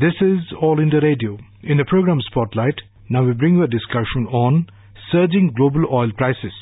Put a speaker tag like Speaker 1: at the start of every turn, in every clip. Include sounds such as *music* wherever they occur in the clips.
Speaker 1: This is All India Radio. In the program Spotlight, now we bring you a discussion on surging global oil prices.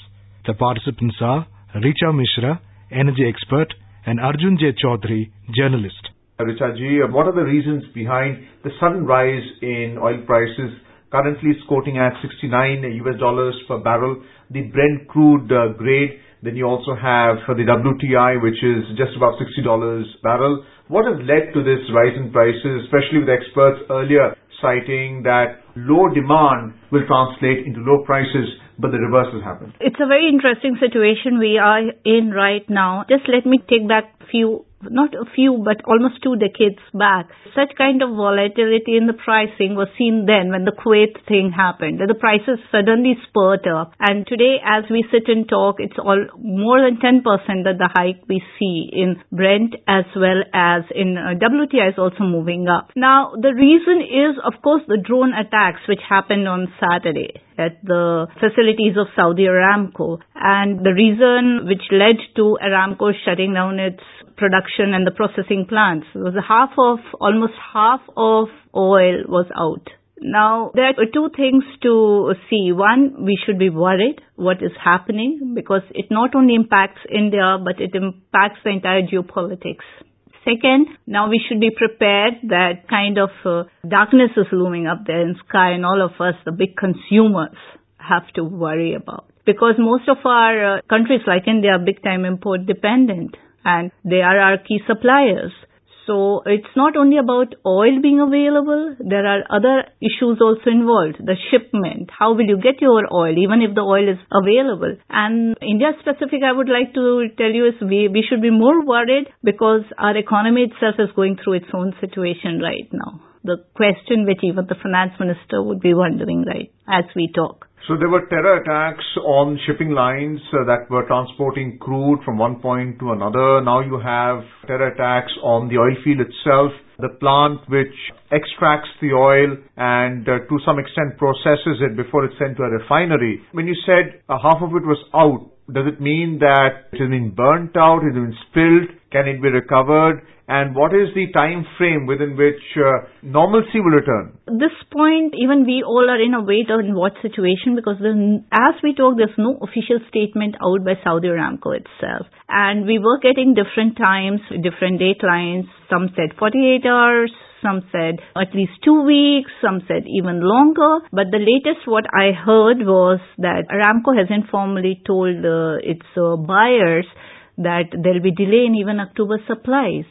Speaker 1: The participants are Richa Mishra, energy expert, and Arjun J. Chaudhuri, journalist.
Speaker 2: Richa ji, what are the reasons behind the sudden rise in oil prices? Currently it's quoting at 69 US dollars per barrel. The Brent crude uh, grade then you also have uh, the WTI, which is just about $60 barrel. What has led to this rise in prices, especially with experts earlier citing that low demand will translate into low prices, but the reverse has happened?
Speaker 3: It's a very interesting situation we are in right now. Just let me take back few not a few, but almost two decades back. Such kind of volatility in the pricing was seen then when the Kuwait thing happened. The prices suddenly spurred up. And today, as we sit and talk, it's all more than 10% that the hike we see in Brent as well as in uh, WTI is also moving up. Now, the reason is, of course, the drone attacks which happened on Saturday at the facilities of Saudi Aramco. And the reason which led to Aramco shutting down its production and the processing plants. Was half of, almost half of oil was out. Now, there are two things to see. One, we should be worried what is happening because it not only impacts India, but it impacts the entire geopolitics. Second, now we should be prepared that kind of uh, darkness is looming up there in sky and all of us, the big consumers, have to worry about. Because most of our uh, countries like India are big time import dependent and they are our key suppliers. So it's not only about oil being available, there are other issues also involved. The shipment, how will you get your oil even if the oil is available? And India specific, I would like to tell you is we, we should be more worried because our economy itself is going through its own situation right now. The question which even the finance minister would be wondering right as we talk.
Speaker 2: So there were terror attacks on shipping lines uh, that were transporting crude from one point to another. Now you have terror attacks on the oil field itself, the plant which extracts the oil and uh, to some extent processes it before it's sent to a refinery. When you said uh, half of it was out, does it mean that it has been burnt out, it has been spilled? Can it be recovered? and what is the time frame within which uh, normalcy will return?
Speaker 3: This point, even we all are in a wait and watch situation because as we talk, there's no official statement out by Saudi Aramco itself. And we were getting different times, different datelines. Some said 48 hours, some said at least two weeks, some said even longer. But the latest what I heard was that Aramco has informally told uh, its uh, buyers that there'll be delay in even October supplies.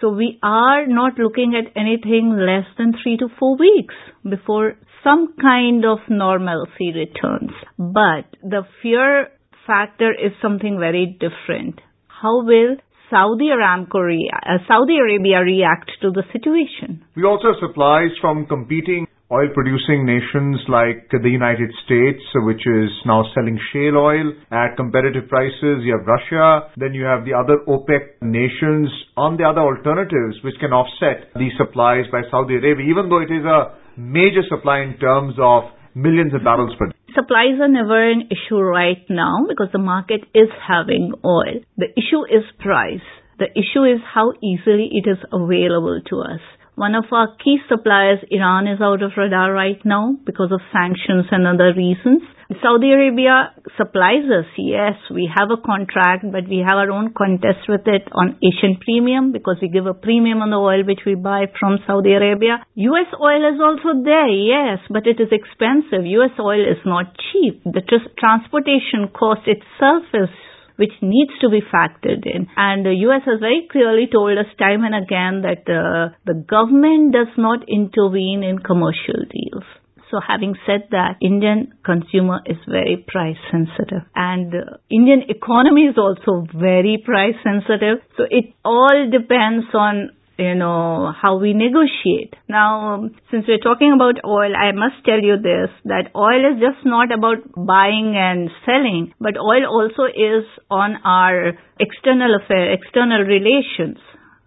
Speaker 3: So we are not looking at anything less than three to four weeks before some kind of normalcy returns. But the fear factor is something very different. How will Saudi Aramco, uh, Saudi Arabia react to the situation?
Speaker 2: We also have supplies from competing oil producing nations like the United States, which is now selling shale oil at competitive prices. You have Russia. Then you have the other OPEC nations on the other alternatives which can offset these supplies by Saudi Arabia, even though it is a major supply in terms of millions of barrels per day.
Speaker 3: Supplies are never an issue right now because the market is having oil. The issue is price. The issue is how easily it is available to us. One of our key suppliers, Iran, is out of radar right now because of sanctions and other reasons. Saudi Arabia supplies us, yes, we have a contract, but we have our own contest with it on Asian premium because we give a premium on the oil which we buy from Saudi Arabia. US oil is also there, yes, but it is expensive. US oil is not cheap. The tr- transportation cost itself is which needs to be factored in. And the US has very clearly told us time and again that uh, the government does not intervene in commercial deals. So having said that, Indian consumer is very price sensitive and Indian economy is also very price sensitive. So it all depends on you know, how we negotiate. Now, um, since we're talking about oil, I must tell you this, that oil is just not about buying and selling, but oil also is on our external affair, external relations.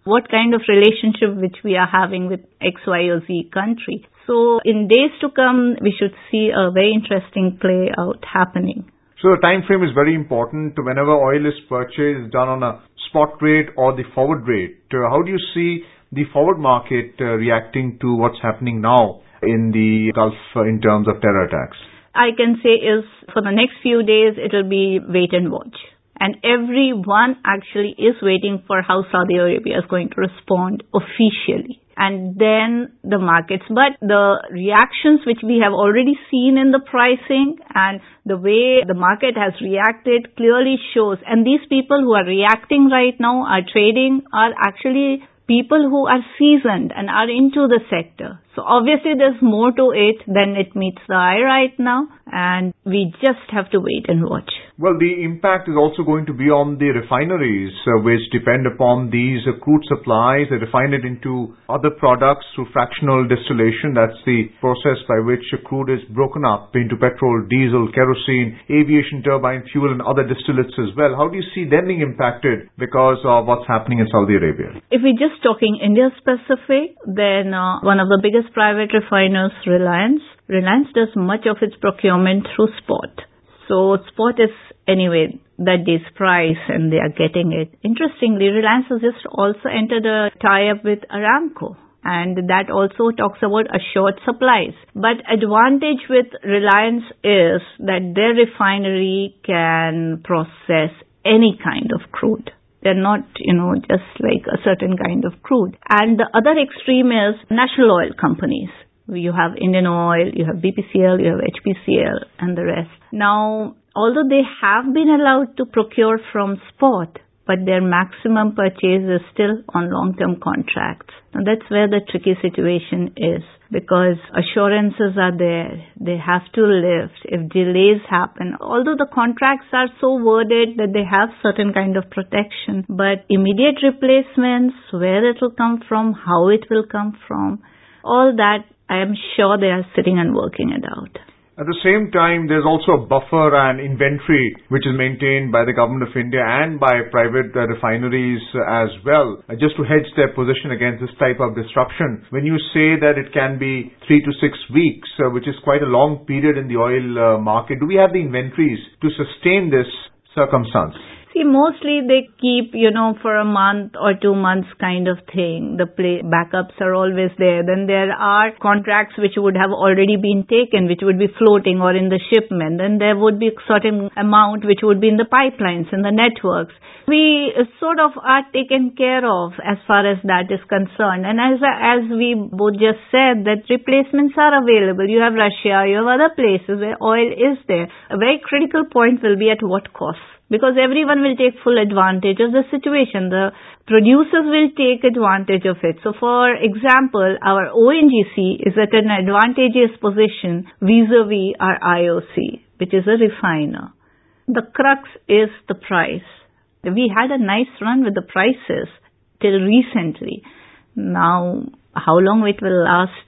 Speaker 3: What kind of relationship which we are having with X, Y, or Z country. So in days to come, we should see a very interesting play out happening.
Speaker 2: So the time frame is very important. Whenever oil is purchased, done on a spot rate or the forward rate. How do you see the forward market uh, reacting to what's happening now in the Gulf uh, in terms of terror attacks?
Speaker 3: I can say is for the next few days it will be wait and watch. And everyone actually is waiting for how Saudi Arabia is going to respond officially. And then the markets. But the reactions which we have already seen in the pricing and the way the market has reacted clearly shows. And these people who are reacting right now are trading are actually people who are seasoned and are into the sector. So obviously there's more to it than it meets the eye right now and we just have to wait and watch.
Speaker 2: Well, the impact is also going to be on the refineries uh, which depend upon these uh, crude supplies. They refine it into other products through fractional distillation. That's the process by which crude is broken up into petrol, diesel, kerosene, aviation turbine fuel and other distillates as well. How do you see them being impacted because of what's happening in Saudi Arabia?
Speaker 3: If we're just talking India specific, then uh, one of the biggest private refiners, Reliance. Reliance does much of its procurement through spot. So spot is anyway that day's price and they are getting it. Interestingly, Reliance has just also entered a tie-up with Aramco and that also talks about assured supplies. But advantage with Reliance is that their refinery can process any kind of crude. They're not, you know, just like a certain kind of crude. And the other extreme is national oil companies. You have Indian Oil, you have BPCL, you have HPCL, and the rest. Now, although they have been allowed to procure from spot, but their maximum purchase is still on long-term contracts. And that's where the tricky situation is because assurances are there. They have to lift if delays happen. Although the contracts are so worded that they have certain kind of protection, but immediate replacements, where it will come from, how it will come from, all that I am sure they are sitting and working it out.
Speaker 2: At the same time, there's also a buffer and inventory which is maintained by the government of India and by private uh, refineries as well, uh, just to hedge their position against this type of disruption. When you say that it can be three to six weeks, uh, which is quite a long period in the oil market, do we have the inventories to sustain this circumstance?
Speaker 3: See, mostly they keep, you know, for a month or two months kind of thing. The play backups are always there. Then there are contracts which would have already been taken, which would be floating or in the shipment. Then there would be a certain amount which would be in the pipelines, in the networks. We sort of are taken care of as far as that is concerned. And as, as we both just said, that replacements are available. You have Russia, you have other places where oil is there. A very critical point will be at what cost because everyone will take full advantage of the situation. The producers will take advantage of it. So for example, our ONGC is at an advantageous position vis-a-vis our IOC, which is a refiner. The crux is the price. We had a nice run with the prices till recently. Now, how long it will last?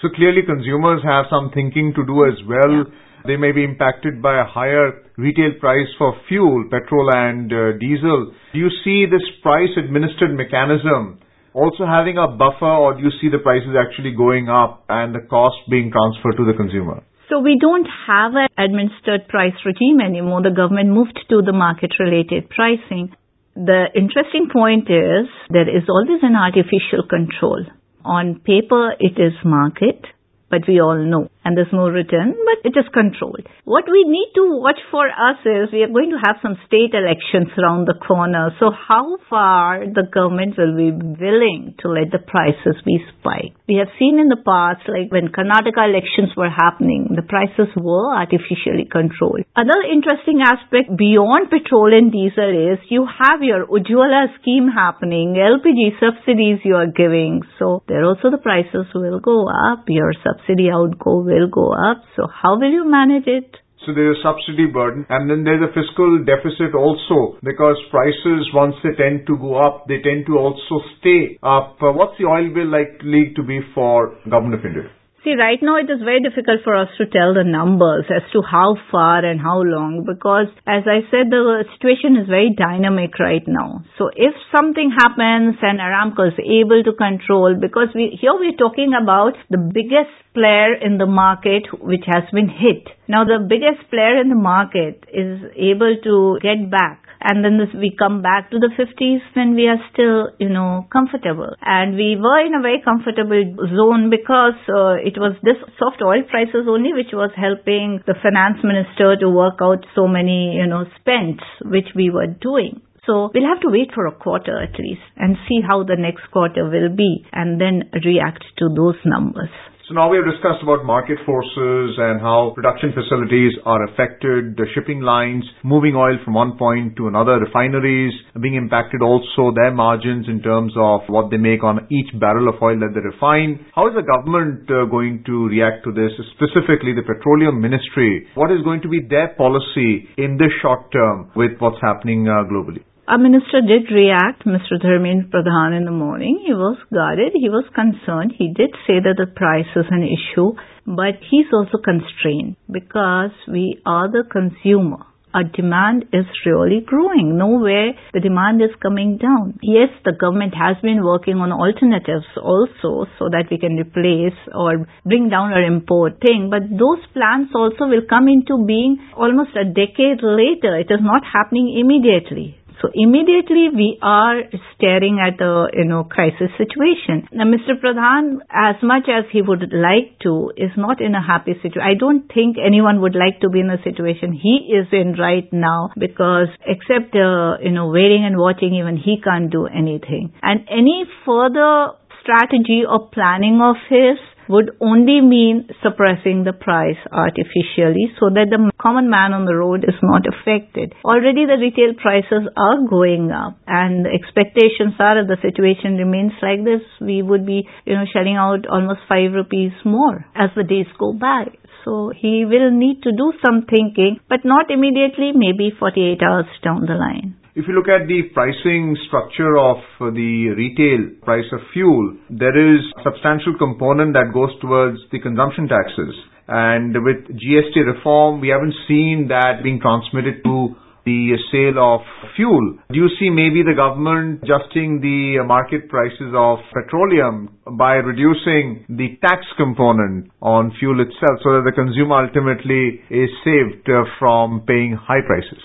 Speaker 2: So clearly consumers have some thinking to do as well. Yeah they may be impacted by a higher retail price for fuel, petrol and uh, diesel. Do you see this price administered mechanism also having a buffer or do you see the prices actually going up and the cost being transferred to the consumer?
Speaker 3: So we don't have an administered price regime anymore. The government moved to the market related pricing. The interesting point is there is always an artificial control. On paper, it is market, but we all know and there's no return, but it is controlled. What we need to watch for us is we are going to have some state elections around the corner. So how far the government will be willing to let the prices be spiked? We have seen in the past, like when Karnataka elections were happening, the prices were artificially controlled. Another interesting aspect beyond petrol and diesel is you have your Ujjwala scheme happening, LPG subsidies you are giving. So there also the prices will go up, your subsidy outgo will will go up. So how will you manage it?
Speaker 2: So there's a subsidy burden and then there's a fiscal deficit also because prices once they tend to go up, they tend to also stay up. Uh, what's the oil bill likely to be for Government of India?
Speaker 3: See, right now it is very difficult for us to tell the numbers as to how far and how long because as I said, the situation is very dynamic right now. So if something happens and Aramco is able to control, because we, here we're talking about the biggest player in the market which has been hit. Now the biggest player in the market is able to get back and then this, we come back to the 50s when we are still, you know, comfortable. And we were in a very comfortable zone because uh, it was this soft oil prices only which was helping the finance minister to work out so many, you know, spends which we were doing. So we'll have to wait for a quarter at least and see how the next quarter will be and then react to those numbers.
Speaker 2: So now we have discussed about market forces and how production facilities are affected, the shipping lines moving oil from one point to another, refineries being impacted also, their margins in terms of what they make on each barrel of oil that they refine. How is the government uh, going to react to this, specifically the Petroleum Ministry? What is going to be their policy in the short term with what's happening uh, globally?
Speaker 3: Our minister did react, Mr. Dharmendra Pradhan, in the morning. He was guarded. He was concerned. He did say that the price is an issue, but he's also constrained because we are the consumer. Our demand is really growing. Nowhere the demand is coming down. Yes, the government has been working on alternatives also so that we can replace or bring down our import thing, but those plans also will come into being almost a decade later. It is not happening immediately. So immediately we are staring at a, you know, crisis situation. Now Mr. Pradhan, as much as he would like to, is not in a happy situation. I don't think anyone would like to be in a situation he is in right now because except, uh, you know, waiting and watching, even he can't do anything. And any further strategy or planning of his would only mean suppressing the price artificially so that the common man on the road is not affected. Already the retail prices are going up and expectations are if the situation remains like this, we would be, you know, shelling out almost five rupees more as the days go by. So he will need to do some thinking, but not immediately, maybe 48 hours down the line.
Speaker 2: If you look at the pricing structure of the retail price of fuel, there is a substantial component that goes towards the consumption taxes. And with GST reform, we haven't seen that being transmitted to the sale of fuel. Do you see maybe the government adjusting the market prices of petroleum by reducing the tax component on fuel itself so that the consumer ultimately is saved uh, from paying high prices?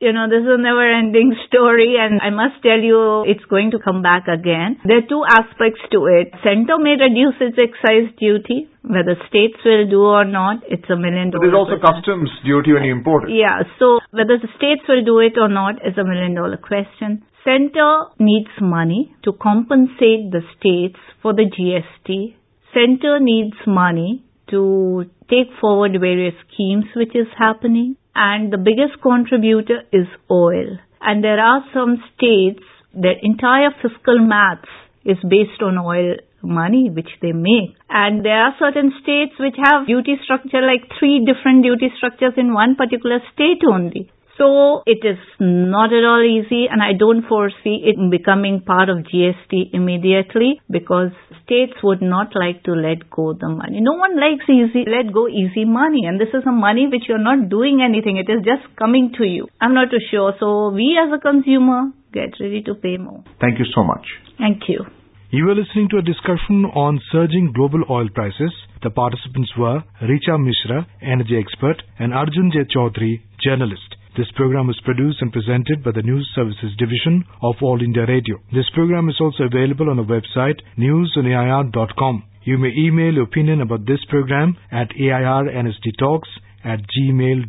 Speaker 3: You know, this is a never ending *laughs* story and I must tell you it's going to come back again. There are two aspects to it. Center may reduce its excise duty. Whether states will do or not, it's a million
Speaker 2: dollar. But there's also question. customs duty when you import it.
Speaker 3: Yeah, so whether the states will do it or not is a million dollar question. Center needs money to compensate the states for the GST. Center needs money to take forward various schemes which is happening and the biggest contributor is oil. And there are some states their entire fiscal maths is based on oil money which they make. And there are certain states which have duty structure like three different duty structures in one particular state only. So it is not at all easy and I don't foresee it becoming part of GST immediately because states would not like to let go the money. No one likes easy, let go easy money and this is a money which you're not doing anything. It is just coming to you. I'm not too sure. So we as a consumer get ready to pay more.
Speaker 2: Thank you so much.
Speaker 3: Thank you.
Speaker 1: You were listening to a discussion on surging global oil prices. The participants were Richa Mishra, energy expert, and Arjun J. Chaudhuri, journalist. This program was produced and presented by the News Services Division of All India Radio. This program is also available on the website newsonair.com. You may email your opinion about this program at airnsdtalks at gmail.com.